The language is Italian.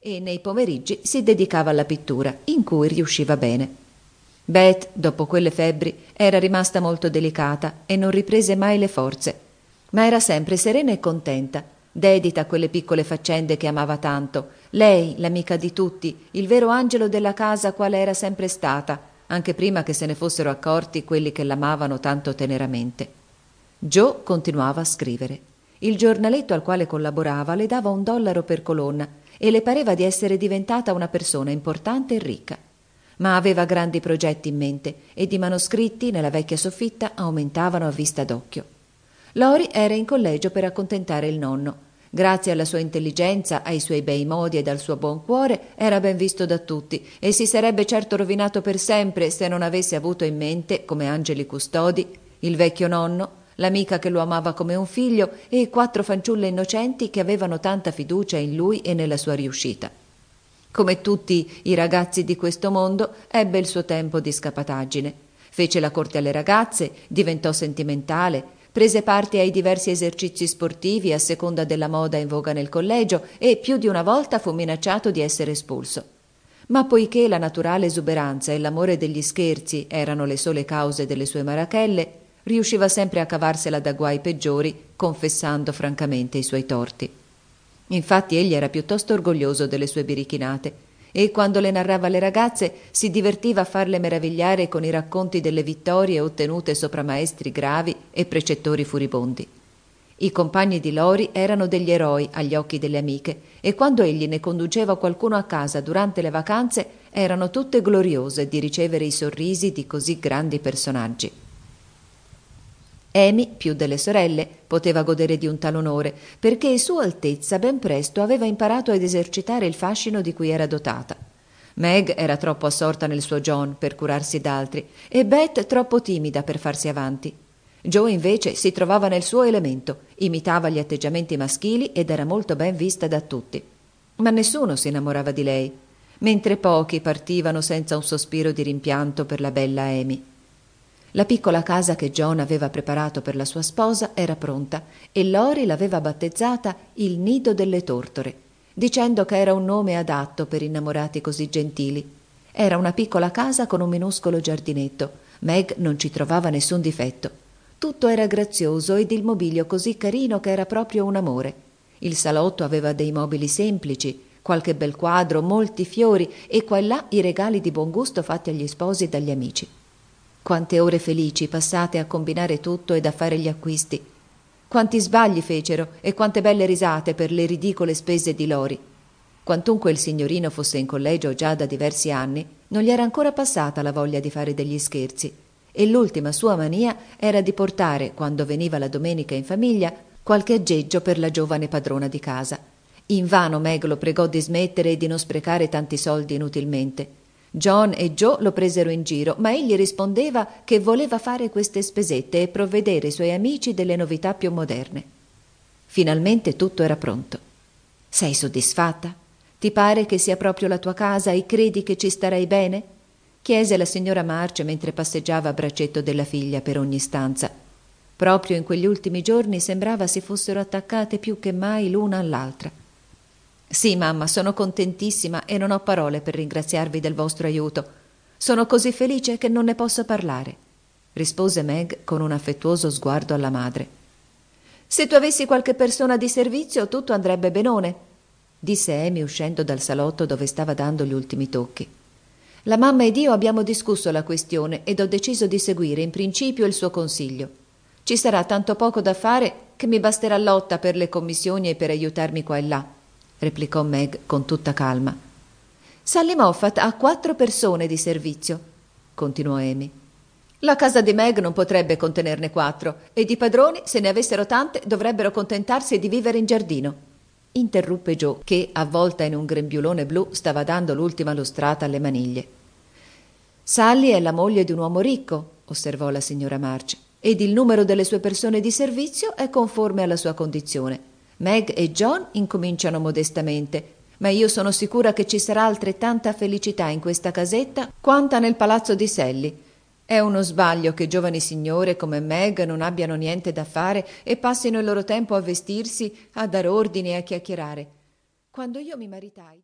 e nei pomeriggi si dedicava alla pittura, in cui riusciva bene. Beth, dopo quelle febbri, era rimasta molto delicata e non riprese mai le forze, ma era sempre serena e contenta, dedita a quelle piccole faccende che amava tanto, lei, l'amica di tutti, il vero angelo della casa quale era sempre stata, anche prima che se ne fossero accorti quelli che l'amavano tanto teneramente. Joe continuava a scrivere. Il giornaletto al quale collaborava le dava un dollaro per colonna e le pareva di essere diventata una persona importante e ricca. Ma aveva grandi progetti in mente e di manoscritti nella vecchia soffitta aumentavano a vista d'occhio. Lori era in collegio per accontentare il nonno. Grazie alla sua intelligenza, ai suoi bei modi e al suo buon cuore, era ben visto da tutti e si sarebbe certo rovinato per sempre se non avesse avuto in mente, come angeli custodi, il vecchio nonno, l'amica che lo amava come un figlio e quattro fanciulle innocenti che avevano tanta fiducia in lui e nella sua riuscita. Come tutti i ragazzi di questo mondo, ebbe il suo tempo di scapataggine. Fece la corte alle ragazze, diventò sentimentale, prese parte ai diversi esercizi sportivi a seconda della moda in voga nel collegio e più di una volta fu minacciato di essere espulso. Ma poiché la naturale esuberanza e l'amore degli scherzi erano le sole cause delle sue marachelle, riusciva sempre a cavarsela da guai peggiori, confessando francamente i suoi torti. Infatti egli era piuttosto orgoglioso delle sue birichinate e quando le narrava alle ragazze si divertiva a farle meravigliare con i racconti delle vittorie ottenute sopra maestri gravi e precettori furibondi. I compagni di Lori erano degli eroi agli occhi delle amiche e quando egli ne conduceva qualcuno a casa durante le vacanze erano tutte gloriose di ricevere i sorrisi di così grandi personaggi. Amy, più delle sorelle, poteva godere di un tal onore, perché Sua Altezza ben presto aveva imparato ad esercitare il fascino di cui era dotata. Meg era troppo assorta nel suo John per curarsi d'altri e Beth troppo timida per farsi avanti. Joe invece si trovava nel suo elemento, imitava gli atteggiamenti maschili ed era molto ben vista da tutti. Ma nessuno si innamorava di lei, mentre pochi partivano senza un sospiro di rimpianto per la bella Amy. La piccola casa che John aveva preparato per la sua sposa era pronta e Lori l'aveva battezzata il nido delle tortore, dicendo che era un nome adatto per innamorati così gentili. Era una piccola casa con un minuscolo giardinetto. Meg non ci trovava nessun difetto. Tutto era grazioso ed il mobilio così carino che era proprio un amore. Il salotto aveva dei mobili semplici, qualche bel quadro, molti fiori e qua e là i regali di buon gusto fatti agli sposi e dagli amici. Quante ore felici passate a combinare tutto ed a fare gli acquisti. Quanti sbagli fecero e quante belle risate per le ridicole spese di Lori. Quantunque il signorino fosse in collegio già da diversi anni, non gli era ancora passata la voglia di fare degli scherzi e l'ultima sua mania era di portare, quando veniva la domenica in famiglia, qualche aggeggio per la giovane padrona di casa. Invano Meg lo pregò di smettere e di non sprecare tanti soldi inutilmente. John e Joe lo presero in giro, ma egli rispondeva che voleva fare queste spesette e provvedere ai suoi amici delle novità più moderne. Finalmente tutto era pronto. Sei soddisfatta? Ti pare che sia proprio la tua casa e credi che ci starei bene? chiese la signora March mentre passeggiava a braccetto della figlia per ogni stanza. Proprio in quegli ultimi giorni sembrava si fossero attaccate più che mai l'una all'altra. Sì, mamma, sono contentissima e non ho parole per ringraziarvi del vostro aiuto. Sono così felice che non ne posso parlare, rispose Meg con un affettuoso sguardo alla madre. Se tu avessi qualche persona di servizio, tutto andrebbe benone, disse Amy uscendo dal salotto dove stava dando gli ultimi tocchi. La mamma ed io abbiamo discusso la questione ed ho deciso di seguire in principio il suo consiglio. Ci sarà tanto poco da fare che mi basterà lotta per le commissioni e per aiutarmi qua e là replicò Meg con tutta calma. Sally Moffat ha quattro persone di servizio, continuò Amy. La casa di Meg non potrebbe contenerne quattro, e di padroni, se ne avessero tante, dovrebbero contentarsi di vivere in giardino. Interruppe Joe, che, avvolta in un grembiulone blu, stava dando l'ultima lustrata alle maniglie. Sally è la moglie di un uomo ricco, osservò la signora March, ed il numero delle sue persone di servizio è conforme alla sua condizione. Meg e John incominciano modestamente, ma io sono sicura che ci sarà altrettanta felicità in questa casetta quanta nel palazzo di Selli. È uno sbaglio che giovani signore come Meg non abbiano niente da fare e passino il loro tempo a vestirsi, a dar ordini e a chiacchierare. Quando io mi maritai.